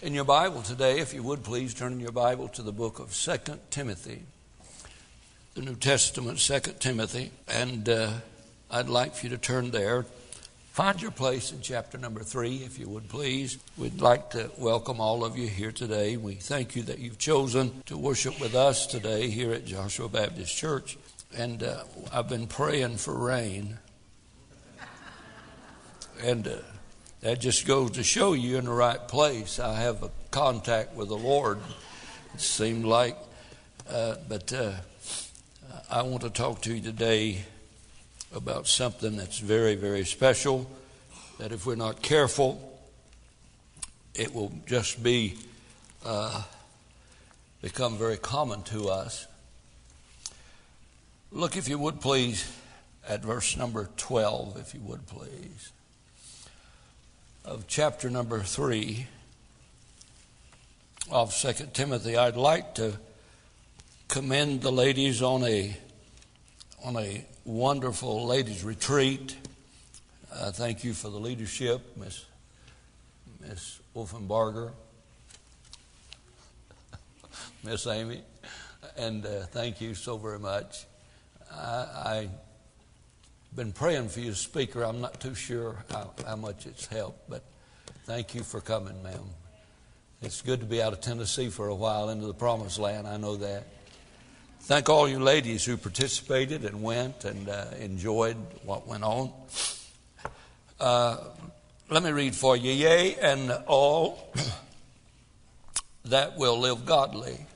In your Bible today, if you would please turn in your Bible to the book of 2 Timothy, the New Testament, 2 Timothy, and uh, I'd like for you to turn there. Find your place in chapter number 3, if you would please. We'd like to welcome all of you here today. We thank you that you've chosen to worship with us today here at Joshua Baptist Church. And uh, I've been praying for rain. And uh, that just goes to show you in the right place. I have a contact with the Lord. It seemed like, uh, but uh, I want to talk to you today about something that's very, very special. That if we're not careful, it will just be uh, become very common to us. Look, if you would please, at verse number 12, if you would please of chapter number three of Second Timothy, I'd like to commend the ladies on a on a wonderful ladies retreat. Uh, thank you for the leadership, Miss Miss Wolfenbarger, Miss Amy, and uh, thank you so very much. I, I been praying for you, speaker. I'm not too sure how, how much it's helped, but thank you for coming, ma'am. It's good to be out of Tennessee for a while into the promised land. I know that. Thank all you ladies who participated and went and uh, enjoyed what went on. Uh, let me read for you. Yea, and all that will live godly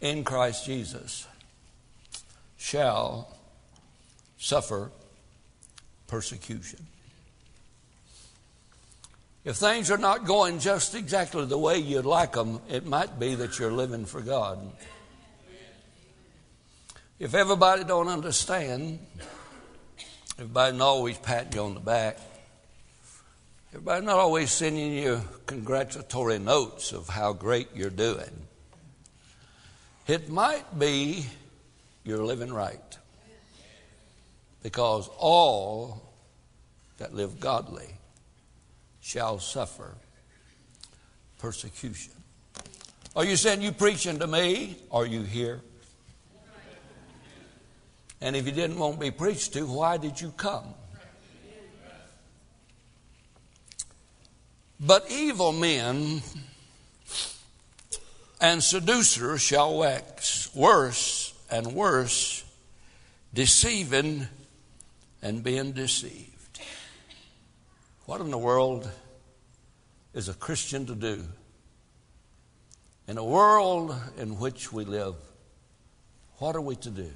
in Christ Jesus shall suffer persecution. If things are not going just exactly the way you'd like them, it might be that you're living for God. If everybody don't understand, everybody not always patting you on the back, everybody not always sending you congratulatory notes of how great you're doing, it might be you're living right because all that live godly shall suffer persecution. Are you saying you preaching to me? Are you here? And if you didn't want to be preached to, why did you come? But evil men and seducers shall wax worse and worse, deceiving and being deceived. What in the world is a Christian to do? In a world in which we live, what are we to do?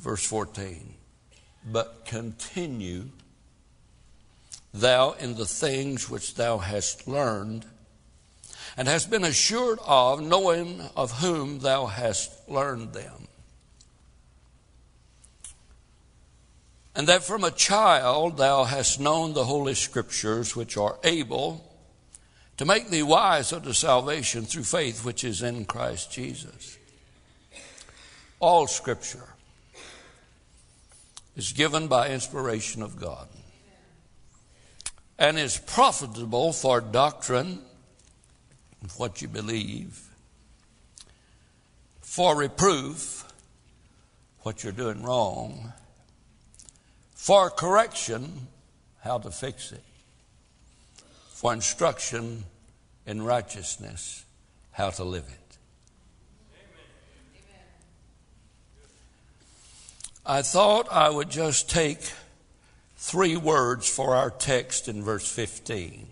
Verse 14. But continue thou in the things which thou hast learned and hast been assured of, knowing of whom thou hast learned them and that from a child thou hast known the holy scriptures which are able to make thee wise unto salvation through faith which is in Christ Jesus. All scripture is given by inspiration of God and is profitable for doctrine, of what you believe, for reproof, what you're doing wrong for correction, how to fix it. For instruction in righteousness, how to live it. I thought I would just take three words for our text in verse 15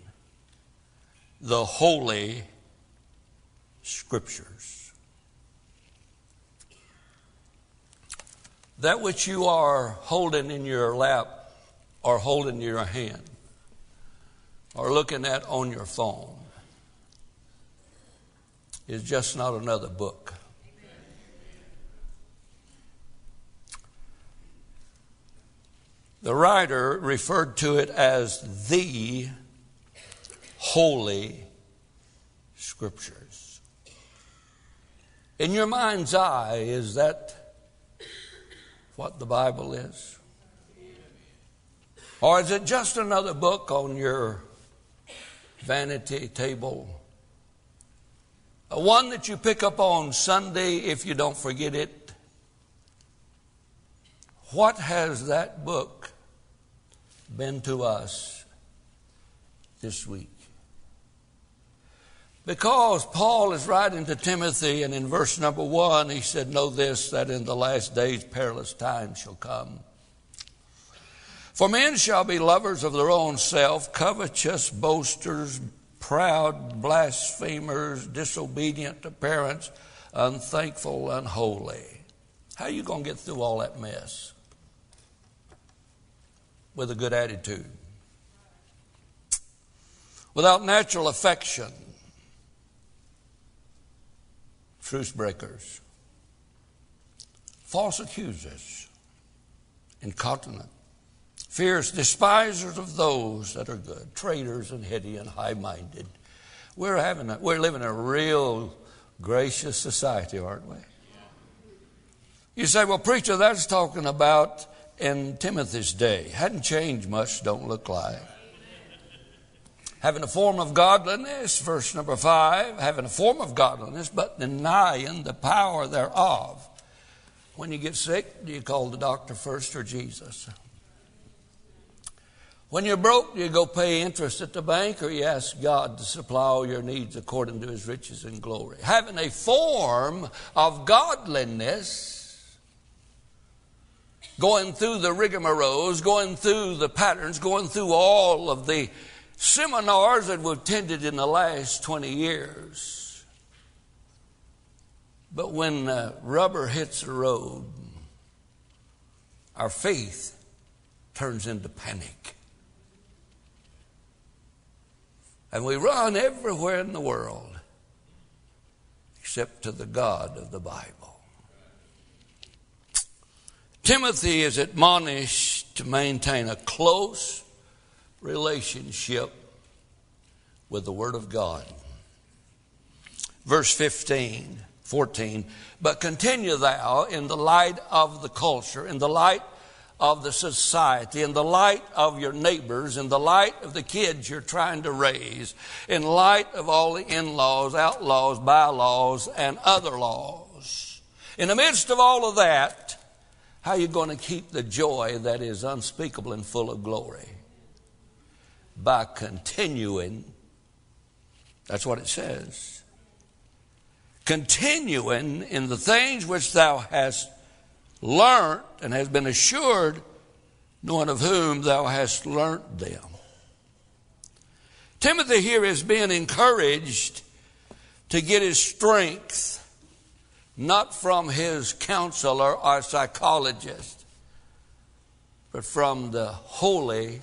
the Holy Scriptures. That which you are holding in your lap or holding in your hand or looking at on your phone is just not another book. The writer referred to it as the Holy Scriptures. In your mind's eye, is that what the Bible is? Or is it just another book on your vanity table. A one that you pick up on Sunday if you don't forget it. What has that book been to us this week? Because Paul is writing to Timothy, and in verse number one, he said, Know this, that in the last days perilous times shall come. For men shall be lovers of their own self, covetous, boasters, proud, blasphemers, disobedient to parents, unthankful, unholy. How are you going to get through all that mess? With a good attitude. Without natural affection. Truce breakers. False accusers. Incontinent fierce despisers of those that are good, traitors and heady and high minded. We're, having a, we're living in a real gracious society, aren't we? You say, well, preacher, that's talking about in Timothy's day. Hadn't changed much, don't look like. Having a form of godliness, verse number five, having a form of godliness, but denying the power thereof. When you get sick, do you call the doctor first or Jesus? When you're broke, do you go pay interest at the bank or you ask God to supply all your needs according to his riches and glory. Having a form of godliness, going through the rigmaroles, going through the patterns, going through all of the seminars that we've attended in the last 20 years. But when uh, rubber hits the road, our faith turns into panic. And we run everywhere in the world except to the God of the Bible. Timothy is admonished to maintain a close relationship with the Word of God. Verse 15, 14, but continue thou in the light of the culture, in the light of the society, in the light of your neighbors, in the light of the kids you're trying to raise, in light of all the in laws, outlaws, bylaws, and other laws. In the midst of all of that, how are you going to keep the joy that is unspeakable and full of glory? By continuing, that's what it says, continuing in the things which thou hast learnt and has been assured, knowing of whom thou hast learnt them. Timothy here is being encouraged to get his strength not from his counselor or psychologist, but from the Holy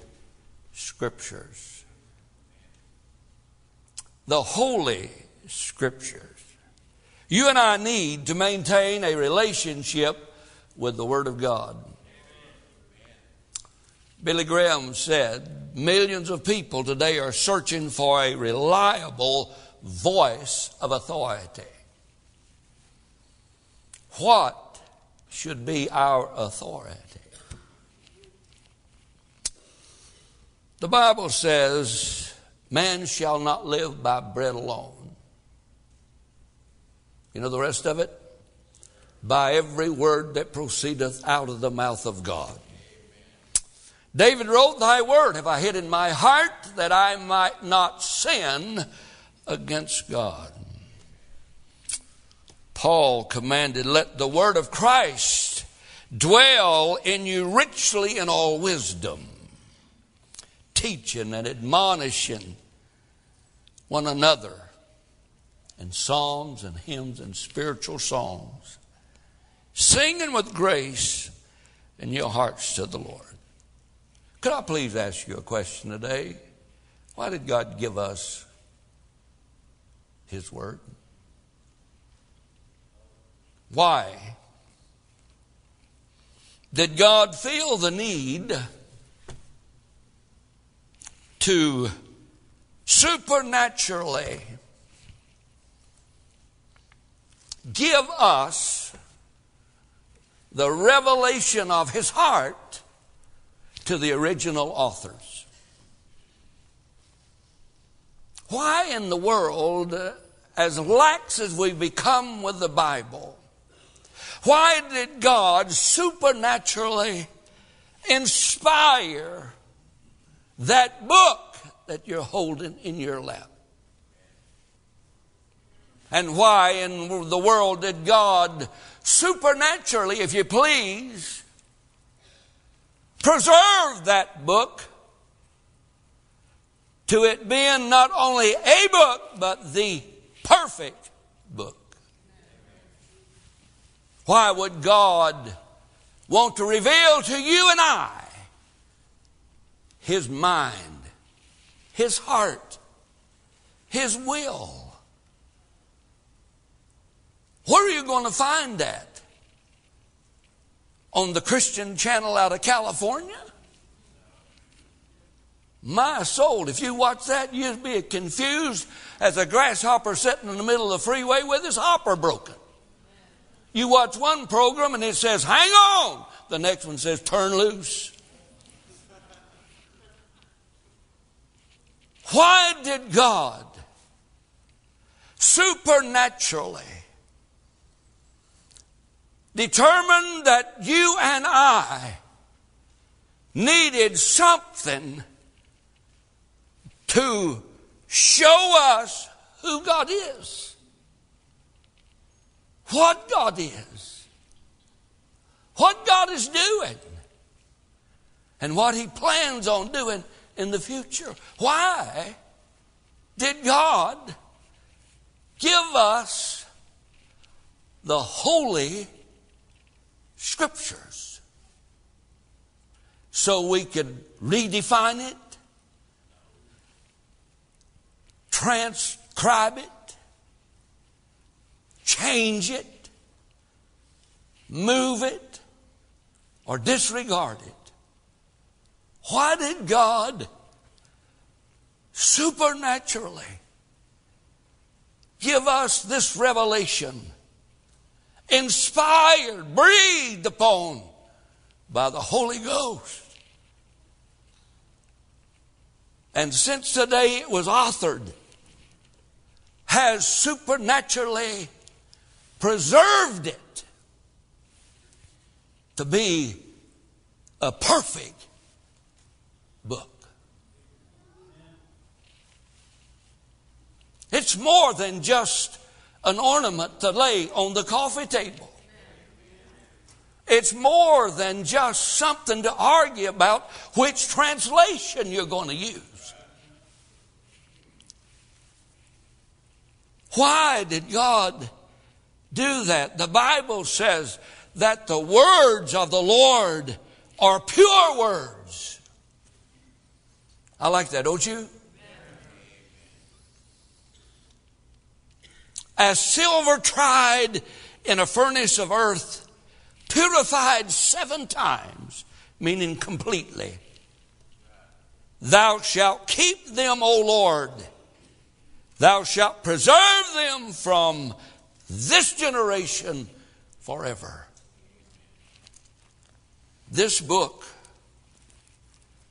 Scriptures. The Holy Scriptures. You and I need to maintain a relationship with the Word of God. Billy Graham said, Millions of people today are searching for a reliable voice of authority. What should be our authority? The Bible says, Man shall not live by bread alone. You know the rest of it? by every word that proceedeth out of the mouth of God. David wrote, Thy word have I hid in my heart that I might not sin against God. Paul commanded, Let the word of Christ dwell in you richly in all wisdom, teaching and admonishing one another in psalms and hymns and spiritual songs singing with grace in your hearts to the Lord. Could I please ask you a question today? Why did God give us His Word? Why? Did God feel the need to supernaturally give us the revelation of his heart to the original authors. Why in the world, as lax as we become with the Bible, why did God supernaturally inspire that book that you're holding in your lap? And why in the world did God supernaturally, if you please, preserve that book to it being not only a book, but the perfect book? Why would God want to reveal to you and I His mind, His heart, His will? Where are you going to find that? On the Christian channel out of California? My soul, if you watch that, you'd be confused as a grasshopper sitting in the middle of the freeway with his hopper broken. You watch one program and it says, hang on. The next one says, turn loose. Why did God supernaturally determine that you and I needed something to show us who God is, what God is, what God is doing, and what He plans on doing in the future. Why did God give us the Holy scriptures so we could redefine it, transcribe it, change it, move it, or disregard it. Why did God supernaturally give us this revelation? inspired, breathed upon by the Holy Ghost. And since the day it was authored, has supernaturally preserved it to be a perfect book. It's more than just an ornament to lay on the coffee table. It's more than just something to argue about which translation you're going to use. Why did God do that? The Bible says that the words of the Lord are pure words. I like that, don't you? As silver tried in a furnace of earth, purified seven times, meaning completely. Thou shalt keep them, O Lord. Thou shalt preserve them from this generation forever. This book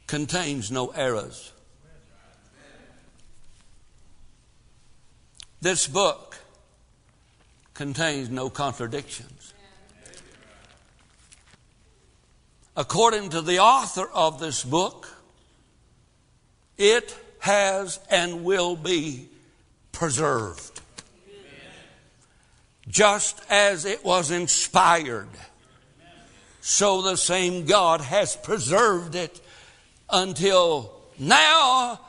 contains no errors. This book contains no contradictions. According to the author of this book, it has and will be preserved. Just as it was inspired, so the same God has preserved it until now,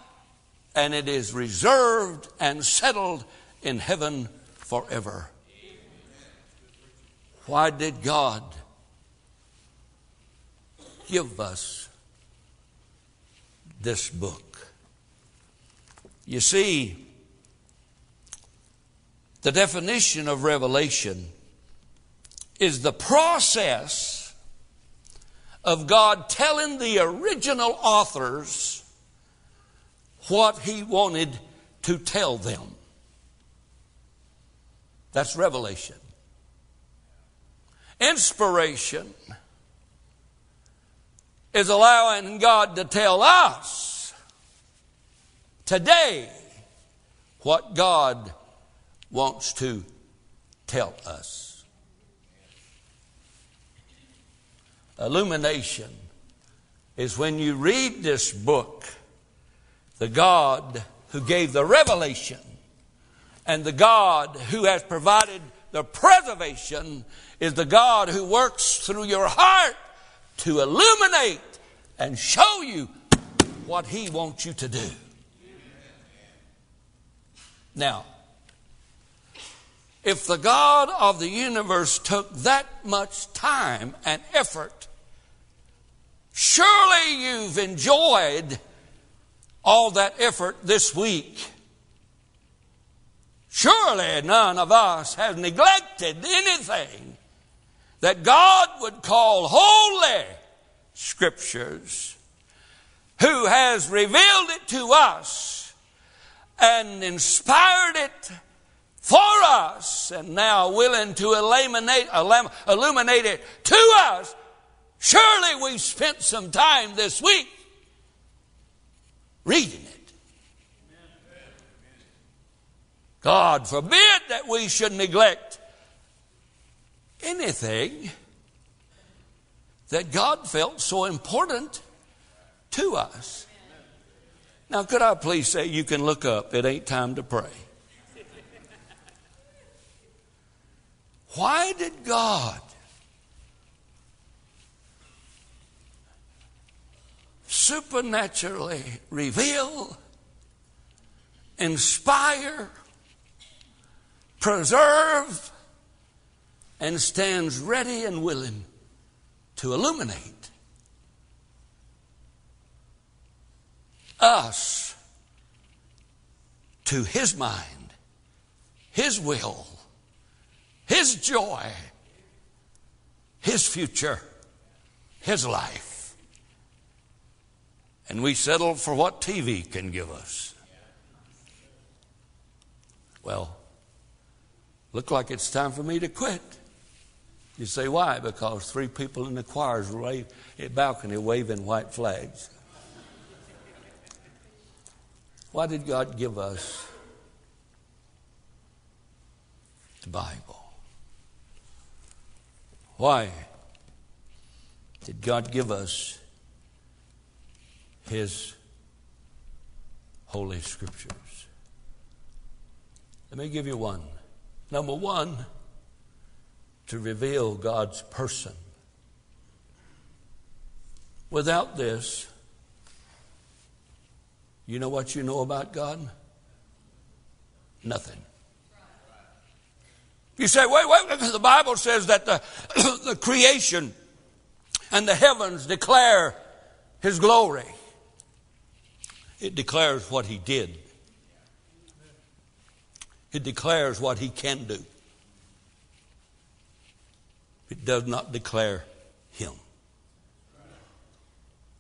and it is reserved and settled in heaven forever. Why did God give us this book? You see, the definition of revelation is the process of God telling the original authors what He wanted to tell them. That's revelation. Inspiration is allowing God to tell us today what God wants to tell us. Illumination is when you read this book, the God who gave the revelation and the God who has provided the preservation is the God who works through your heart to illuminate and show you what He wants you to do. Now, if the God of the universe took that much time and effort, surely you've enjoyed all that effort this week. Surely none of us has neglected anything that God would call holy scriptures, who has revealed it to us and inspired it for us, and now willing to illuminate, illuminate it to us. Surely we've spent some time this week reading it. God forbid that we should neglect anything that God felt so important to us. Now, could I please say you can look up? It ain't time to pray. Why did God supernaturally reveal, inspire, preserve, and stands ready and willing to illuminate us to His mind, His will, His joy, His future, His life. And we settle for what TV can give us. Well, look like it's time for me to quit. You say, why? Because three people in the choir's balcony waving white flags. Why did God give us the Bible? Why did God give us His Holy Scriptures? Let me give you one. Number one, to reveal God's person. Without this, you know what you know about God? Nothing. You say, wait, wait, the Bible says that the, the creation and the heavens declare His glory. It declares what He did, it declares what He can do. It does not declare him,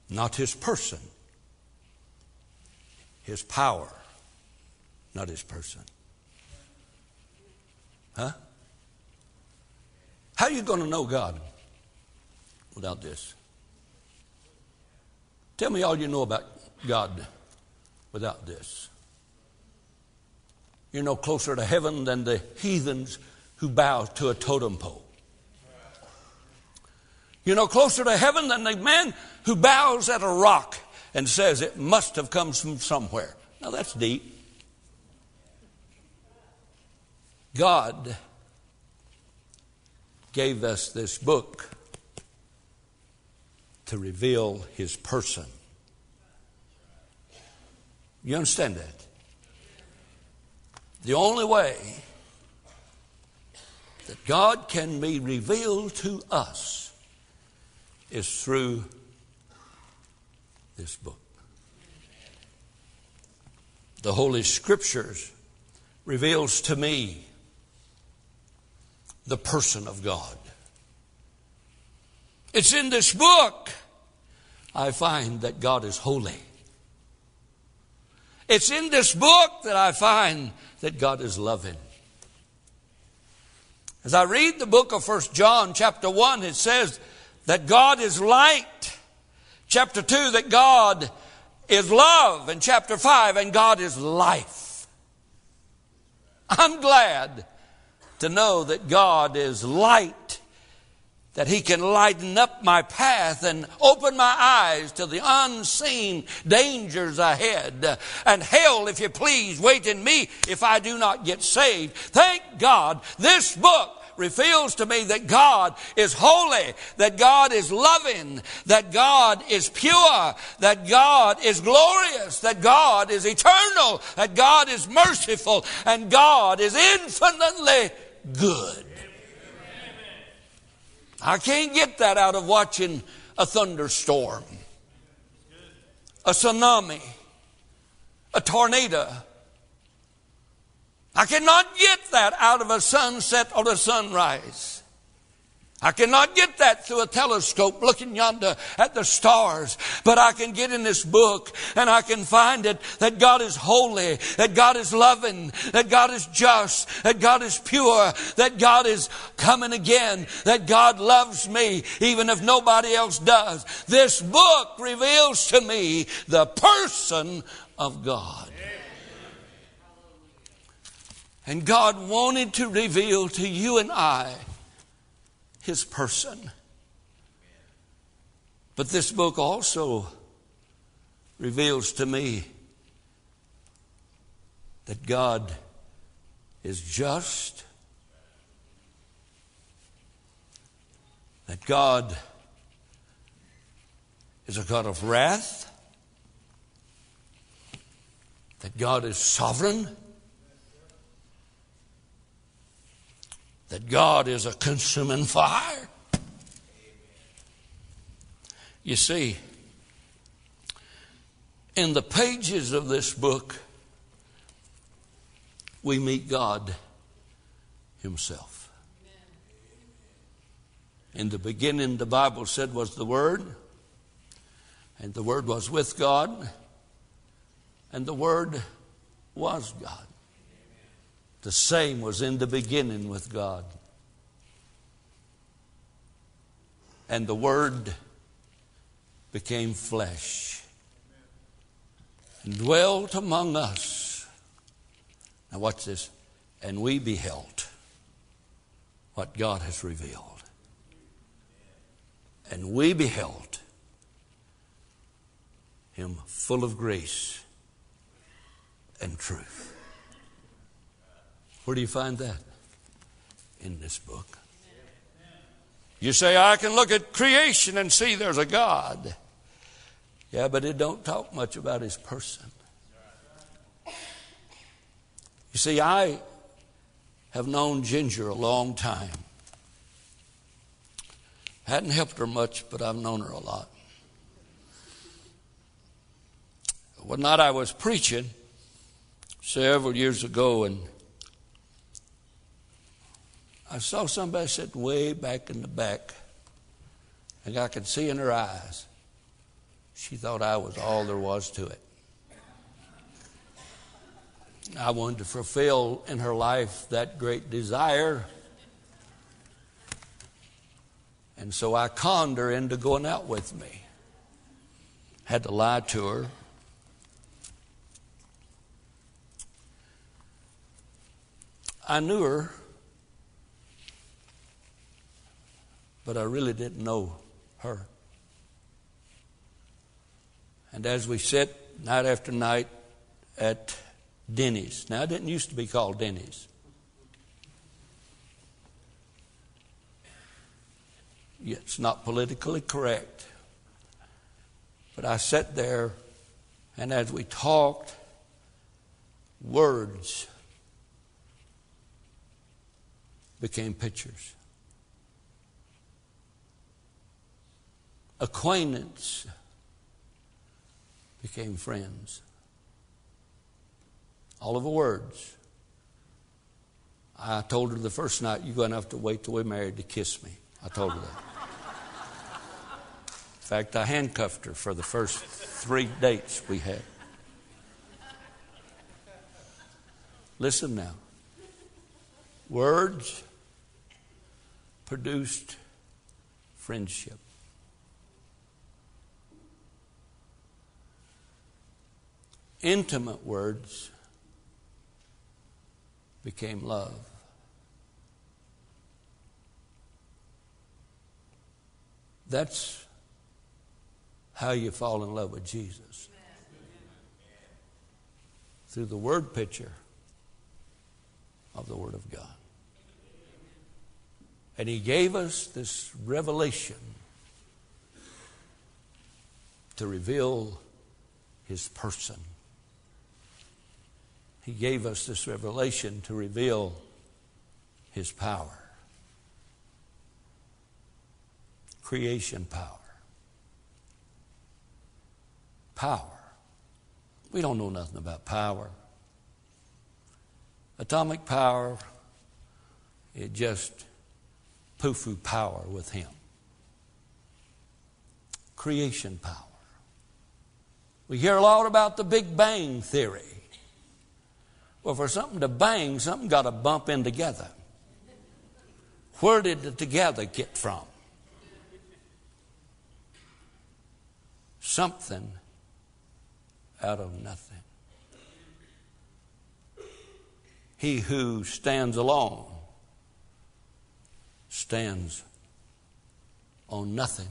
not his person, his power, not his person. Huh? How are you going to know God without this? Tell me all you know about God without this. You're no closer to heaven than the heathens who bow to a totem pole. You know, closer to heaven than the man who bows at a rock and says it must have come from somewhere. Now that's deep. God gave us this book to reveal his person. You understand that? The only way that God can be revealed to us is through this book. The Holy Scriptures reveals to me the person of God. It's in this book I find that God is holy. It's in this book that I find that God is loving. As I read the book of First John chapter 1, it says that God is light. Chapter 2, that God is love. And chapter 5, and God is life. I'm glad to know that God is light, that He can lighten up my path and open my eyes to the unseen dangers ahead. And hell, if you please, wait in me if I do not get saved. Thank God this book reveals to me that God is holy, that God is loving, that God is pure, that God is glorious, that God is eternal, that God is merciful, and God is infinitely good. I can't get that out of watching a thunderstorm, a tsunami, a tornado, I cannot get that out of a sunset or a sunrise. I cannot get that through a telescope looking yonder at the stars, but I can get in this book and I can find it that God is holy, that God is loving, that God is just, that God is pure, that God is coming again, that God loves me even if nobody else does. This book reveals to me the person of God. And God wanted to reveal to you and I His person. But this book also reveals to me that God is just, that God is a God of wrath, that God is sovereign that God is a consuming fire. You see, in the pages of this book, we meet God Himself. In the beginning, the Bible said, was the Word, and the Word was with God, and the Word was God. The same was in the beginning with God. And the Word became flesh and dwelt among us. Now, watch this. And we beheld what God has revealed. And we beheld Him full of grace and truth. Where do you find that? In this book. You say, I can look at creation and see there's a God. Yeah, but it don't talk much about his person. You see, I have known Ginger a long time. Hadn't helped her much, but I've known her a lot. One night I was preaching several years ago, and I saw somebody sitting way back in the back, and I could see in her eyes. She thought I was all there was to it. I wanted to fulfill in her life that great desire. And so I conned her into going out with me. Had to lie to her. I knew her but I really didn't know her. And as we sit night after night at Denny's, now it didn't used to be called Denny's. It's not politically correct. But I sat there, and as we talked, words became pictures. Acquaintance became friends. All of the words. I told her the first night, you're going to have to wait till we're married to kiss me. I told her that. In fact, I handcuffed her for the first three dates we had. Listen now. Words produced friendship. Intimate words became love. That's how you fall in love with Jesus. Through the word picture of the Word of God. And He gave us this revelation to reveal His person. He gave us this revelation to reveal His power. Creation power. Power. We don't know nothing about power. Atomic power, it just poo power with him. Creation power. We hear a lot about the Big Bang Theory. Well, for something to bang, something got to bump in together. Where did the together get from? Something out of nothing. He who stands alone stands on nothing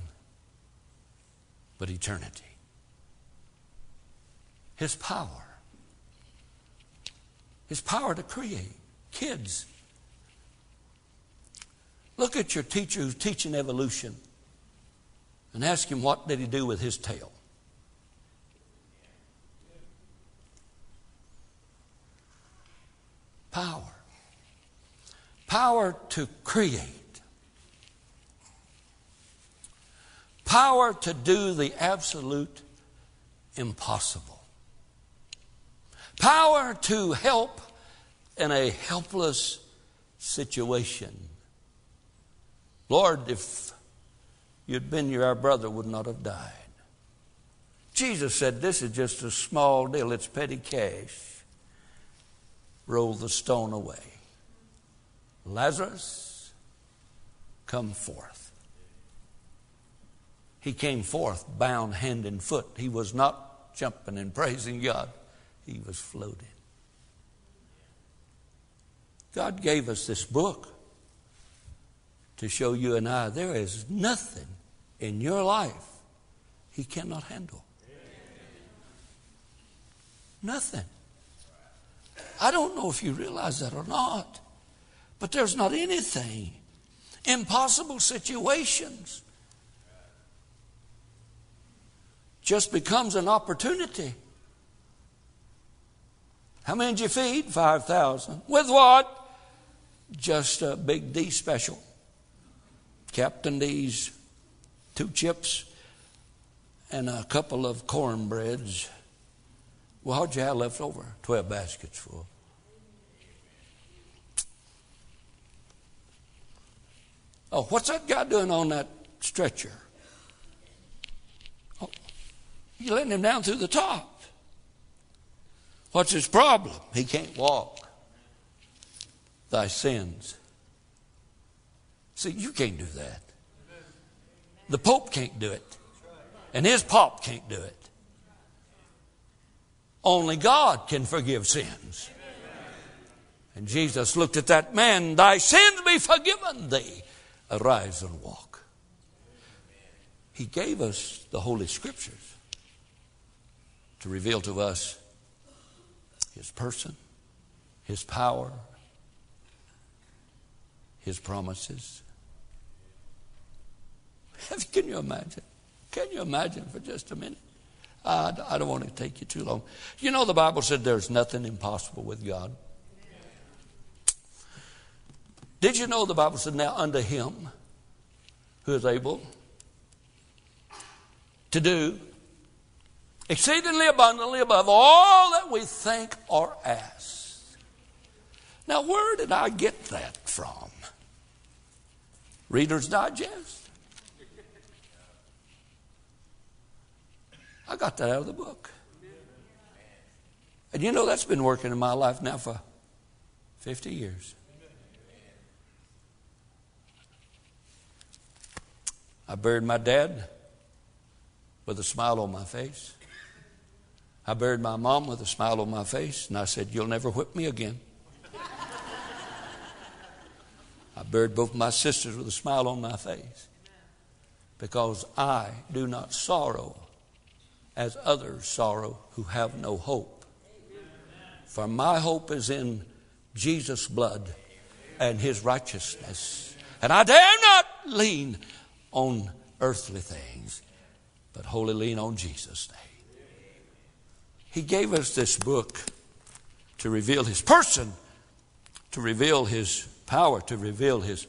but eternity. His power. His power to create. Kids, look at your teacher who's teaching evolution and ask him what did he do with his tail. Power. Power to create. Power to do the absolute impossible. Power to help in a helpless situation. Lord, if you'd been here, our brother would not have died. Jesus said, This is just a small deal, it's petty cash roll the stone away. Lazarus, come forth. He came forth bound hand and foot. He was not jumping and praising God, he was floating. God gave us this book to show you and I there is nothing in your life He cannot handle. Nothing. I don't know if you realize that or not, but there's not anything. Impossible situations just becomes an opportunity. How many did you feed? 5,000. With what? Just a big D special. Captain D's, two chips, and a couple of cornbreads well, how'd you have left over? Twelve baskets full. Oh, what's that guy doing on that stretcher? Oh, you letting him down through the top. What's his problem? He can't walk. Thy sins. See, you can't do that. The Pope can't do it. And his pop can't do it. Only God can forgive sins. And Jesus looked at that man, Thy sins be forgiven thee. Arise and walk. He gave us the Holy Scriptures to reveal to us His person, His power, His promises. Can you imagine? Can you imagine for just a minute? I, I don't want to take you too long. You know, the Bible said there's nothing impossible with God. Did you know the Bible said, now unto him who is able to do exceedingly abundantly above all that we think or ask. Now, where did I get that from? Reader's Digest? I got that out of the book. And you know, that's been working in my life now for 50 years. I buried my dad with a smile on my face. I buried my mom with a smile on my face, and I said, You'll never whip me again. I buried both my sisters with a smile on my face because I do not sorrow as others sorrow who have no hope. For my hope is in Jesus' blood and his righteousness. And I dare not lean on earthly things, but wholly lean on Jesus' name. He gave us this book to reveal his person, to reveal his power, to reveal his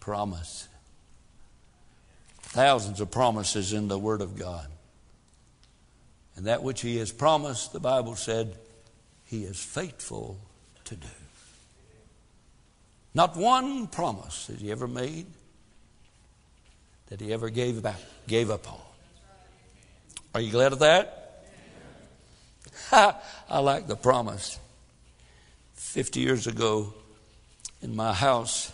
promise. Thousands of promises in the Word of God. And that which He has promised, the Bible said, He is faithful to do. Not one promise that He ever made that He ever gave, back, gave up on. Are you glad of that? I like the promise. 50 years ago in my house,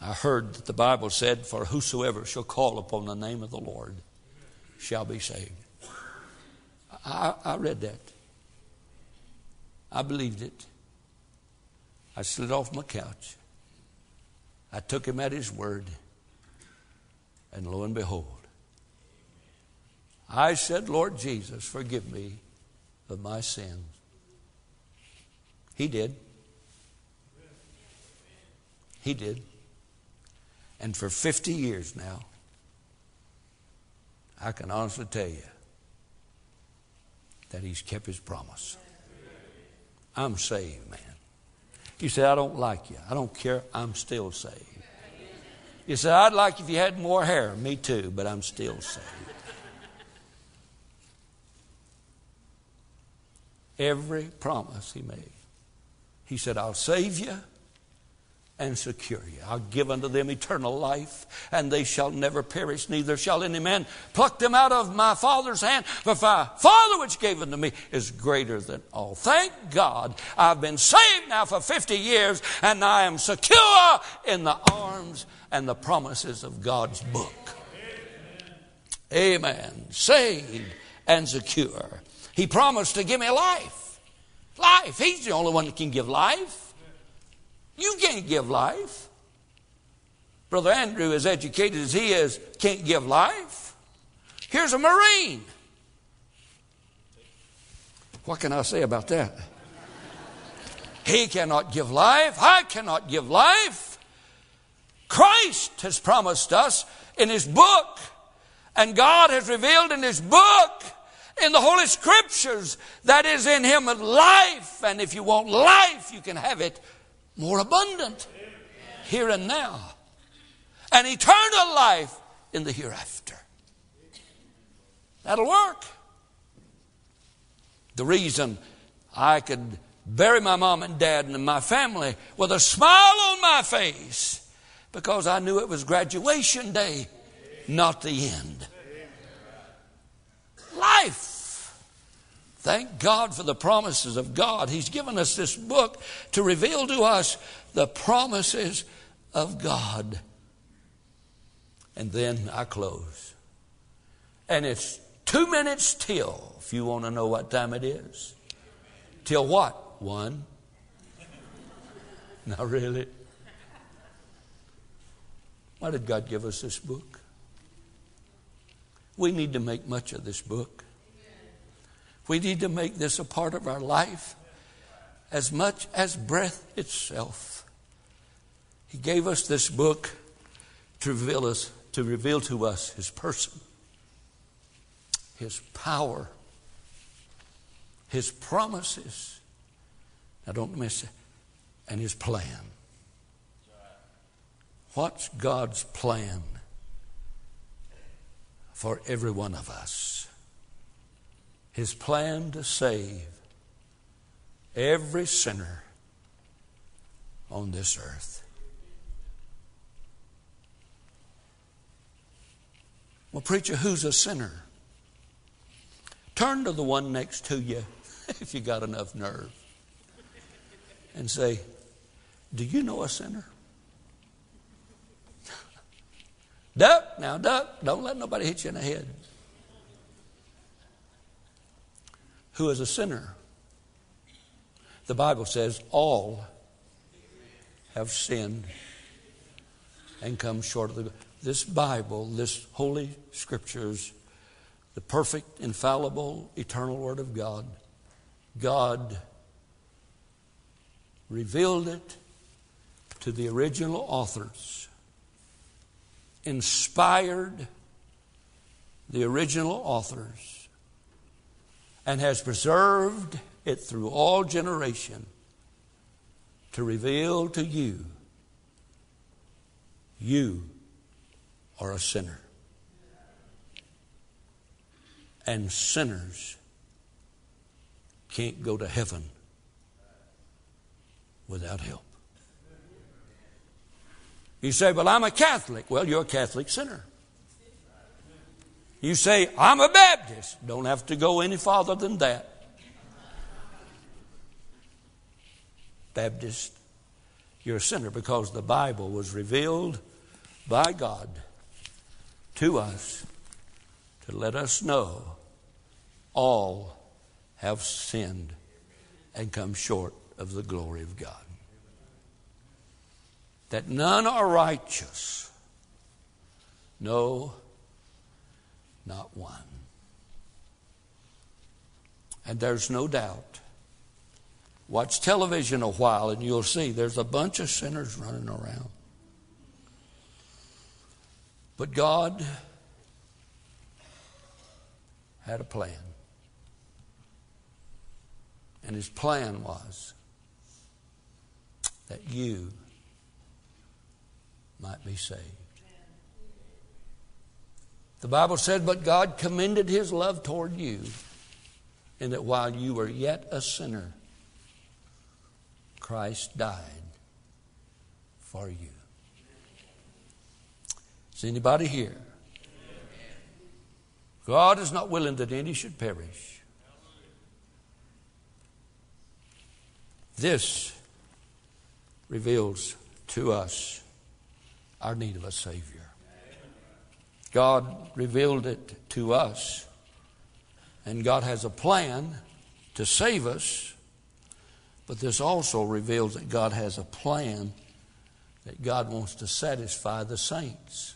I heard that the Bible said, For whosoever shall call upon the name of the Lord shall be saved. I, I read that. I believed it. I slid off my couch. I took him at his word. And lo and behold, I said, Lord Jesus, forgive me of my sins. He did. He did. And for 50 years now, I can honestly tell you that He's kept His promise. I'm saved, man. You say, I don't like you. I don't care. I'm still saved. You say, I'd like if you had more hair. Me too, but I'm still saved. Every promise He made. He said, I'll save you and secure you. I'll give unto them eternal life, and they shall never perish, neither shall any man pluck them out of my Father's hand. For my Father which gave unto me is greater than all. Thank God I've been saved now for 50 years, and I am secure in the arms and the promises of God's book. Amen. Saved and secure. He promised to give me life. Life. He's the only one that can give life. You can't give life. Brother Andrew, as educated as he is, can't give life. Here's a Marine. What can I say about that? He cannot give life. I cannot give life. Christ has promised us in His book, and God has revealed in His book, in the Holy Scriptures, that is in Him life. And if you want life, you can have it more abundant here and now, and eternal life in the hereafter. That'll work. The reason I could bury my mom and dad and my family with a smile on my face because I knew it was graduation day, not the end. Life Thank God for the promises of God. He's given us this book to reveal to us the promises of God. And then I close. And it's two minutes till, if you want to know what time it is. Till what? One? Not really. Why did God give us this book? We need to make much of this book. We need to make this a part of our life as much as breath itself. He gave us this book to reveal us to reveal to us his person, his power, his promises. Now don't miss it. And his plan. What's God's plan for every one of us? his plan to save every sinner on this earth. Well, preacher, who's a sinner? Turn to the one next to you, if you got enough nerve, and say, Do you know a sinner? Duck, now duck. Don't let nobody hit you in the head. who is a sinner. The Bible says all have sinned and come short of the. This Bible, this Holy Scriptures, the perfect, infallible, eternal Word of God, God revealed it to the original authors, inspired the original authors, and has preserved it through all generation to reveal to you you are a sinner. And sinners can't go to heaven without help. You say, Well, I'm a Catholic. Well, you're a Catholic sinner. You say, I'm a Baptist. Don't have to go any farther than that. Baptist, you're a sinner because the Bible was revealed by God to us to let us know all have sinned and come short of the glory of God. That none are righteous. No, not one. And there's no doubt. Watch television a while and you'll see there's a bunch of sinners running around. But God had a plan. And his plan was that you might be saved. The Bible said, But God commended his love toward you, in that while you were yet a sinner, Christ died for you. Is anybody here? God is not willing that any should perish. This reveals to us our need of a Savior. God revealed it to us, and God has a plan to save us, but this also reveals that God has a plan that God wants to satisfy the saints.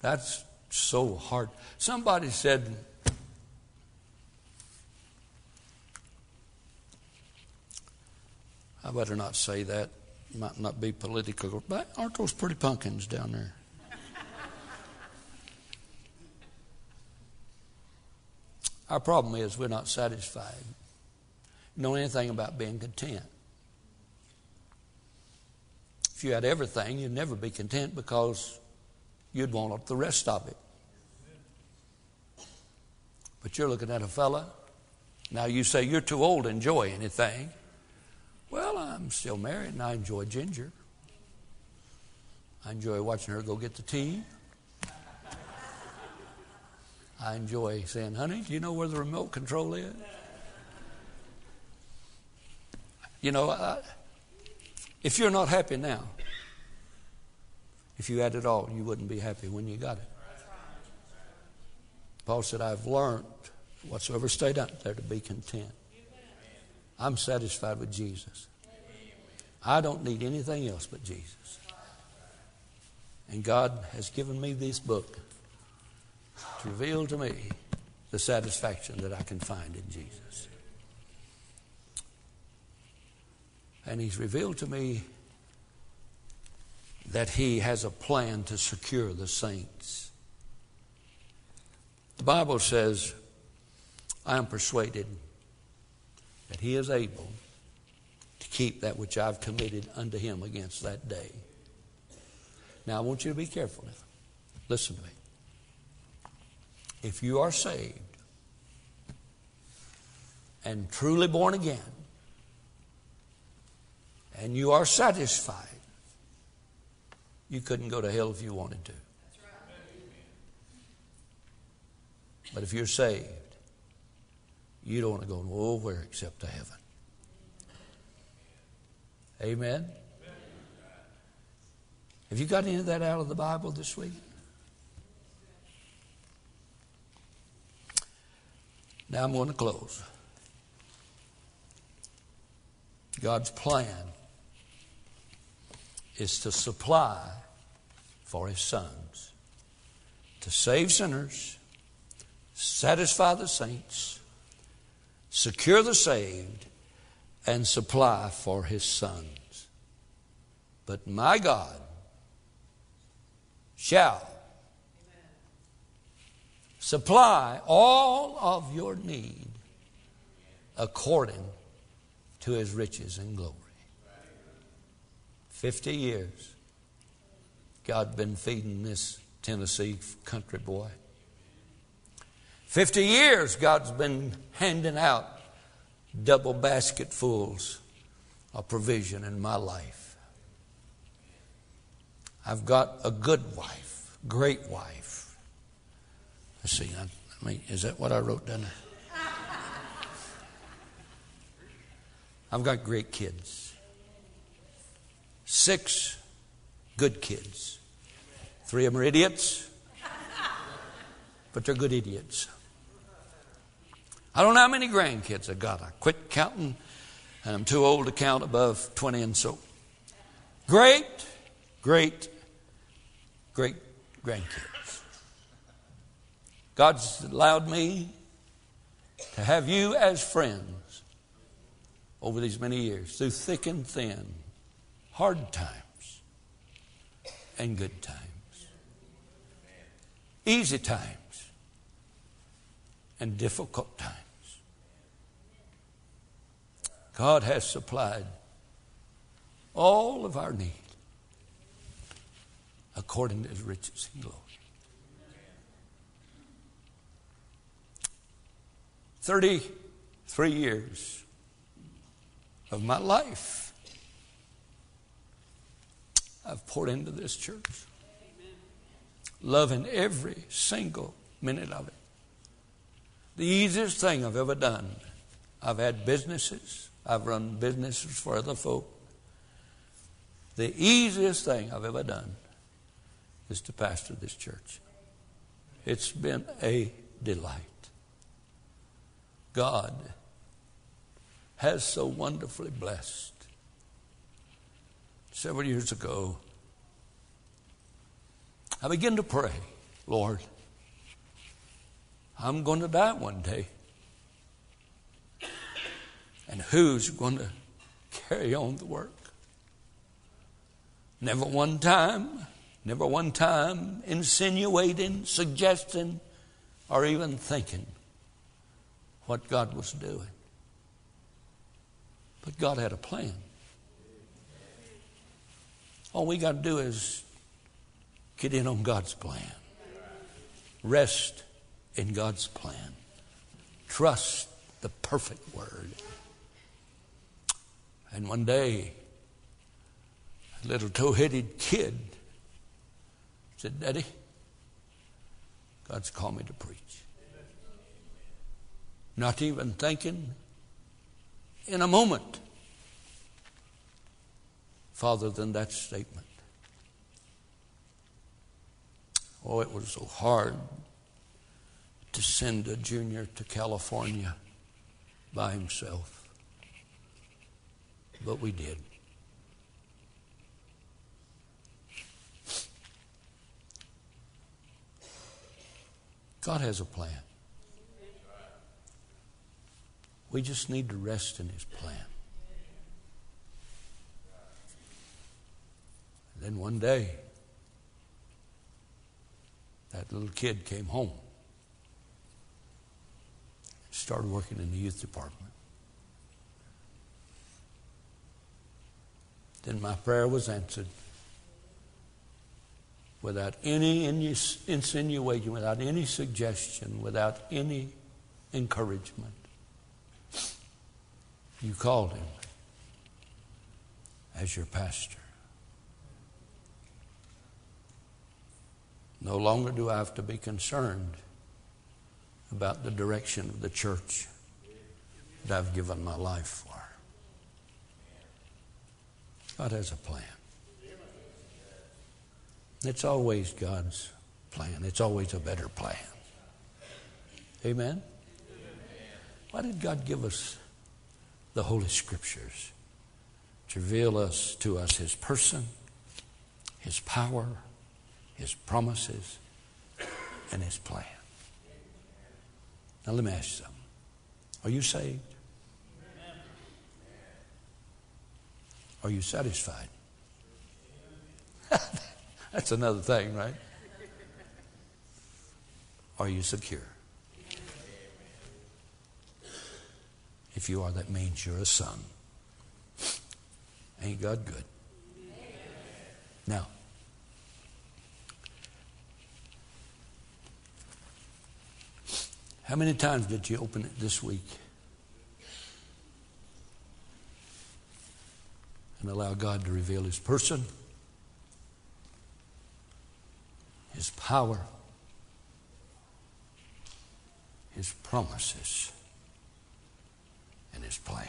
That's so hard. Somebody said, I better not say that. Might not be political, but aren't those pretty pumpkins down there? Our problem is we're not satisfied. Know anything about being content? If you had everything, you'd never be content because you'd want the rest of it. But you're looking at a fella. Now you say you're too old to enjoy anything. I'm still married and I enjoy Ginger. I enjoy watching her go get the tea. I enjoy saying, honey, do you know where the remote control is? You know, I, if you're not happy now, if you had it all, you wouldn't be happy when you got it. Paul said, I've learned whatsoever state out there to be content. I'm satisfied with Jesus. I don't need anything else but Jesus. And God has given me this book to reveal to me the satisfaction that I can find in Jesus. And He's revealed to me that He has a plan to secure the saints. The Bible says, I am persuaded that He is able keep that which I've committed unto Him against that day. Now, I want you to be careful. Listen to me. If you are saved and truly born again, and you are satisfied you couldn't go to hell if you wanted to. But if you're saved, you don't want to go nowhere except to heaven. Amen? Have you got any of that out of the Bible this week? Now I'm going to close. God's plan is to supply for his sons, to save sinners, satisfy the saints, secure the saved, and supply for his sons. But my God shall supply all of your need according to his riches and glory. 50 years, God been feeding this Tennessee country boy. 50 years, God's been handing out double basketfuls of provision in my life. I've got a good wife, great wife. Let's see, I mean, is that what I wrote down there? I've got great kids. Six good kids. Three of them are idiots, but they're good idiots. I don't know how many grandkids I got. I quit counting, and I'm too old to count above 20 and so. Great, great, great grandkids. God's allowed me to have you as friends over these many years, through thick and thin, hard times and good times, easy times and difficult times. God has supplied all of our need according to his riches and glory. 33 years of my life I've poured into this church. Loving every single minute of it. The easiest thing I've ever done. I've had businesses, I've run businesses for other folk. The easiest thing I've ever done is to pastor this church. It's been a delight. God has so wonderfully blessed. Several years ago, I began to pray, Lord, I'm going to die one day. And who's going to carry on the work? Never one time, never one time insinuating, suggesting, or even thinking what God was doing. But God had a plan. All we got to do is get in on God's plan, rest in God's plan, trust the perfect word. And one day, a little tow headed kid said, Daddy, God's called me to preach. Not even thinking in a moment farther than that statement. Oh, it was so hard to send a junior to California by himself but we did. God has a plan. We just need to rest in His plan. And then one day, that little kid came home, started working in the youth department. Then my prayer was answered. Without any insinuation, without any suggestion, without any encouragement. You called him as your pastor. No longer do I have to be concerned about the direction of the church that I've given my life for. God has a plan. It's always God's plan. It's always a better plan. Amen? Why did God give us the Holy Scriptures? To reveal us to us His person, His power, His promises, and His plan. Now, let me ask you something. Are you saved? Are you satisfied? That's another thing, right? Are you secure? If you are, that means you're a son. Ain't God good? Now, how many times did you open it this week? And allow God to reveal His person, His power, His promises, and His plan.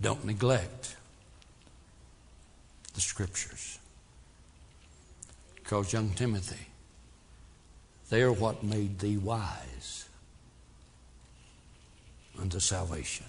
Don't neglect the scriptures. Because, young Timothy, they are what made thee wise unto salvation.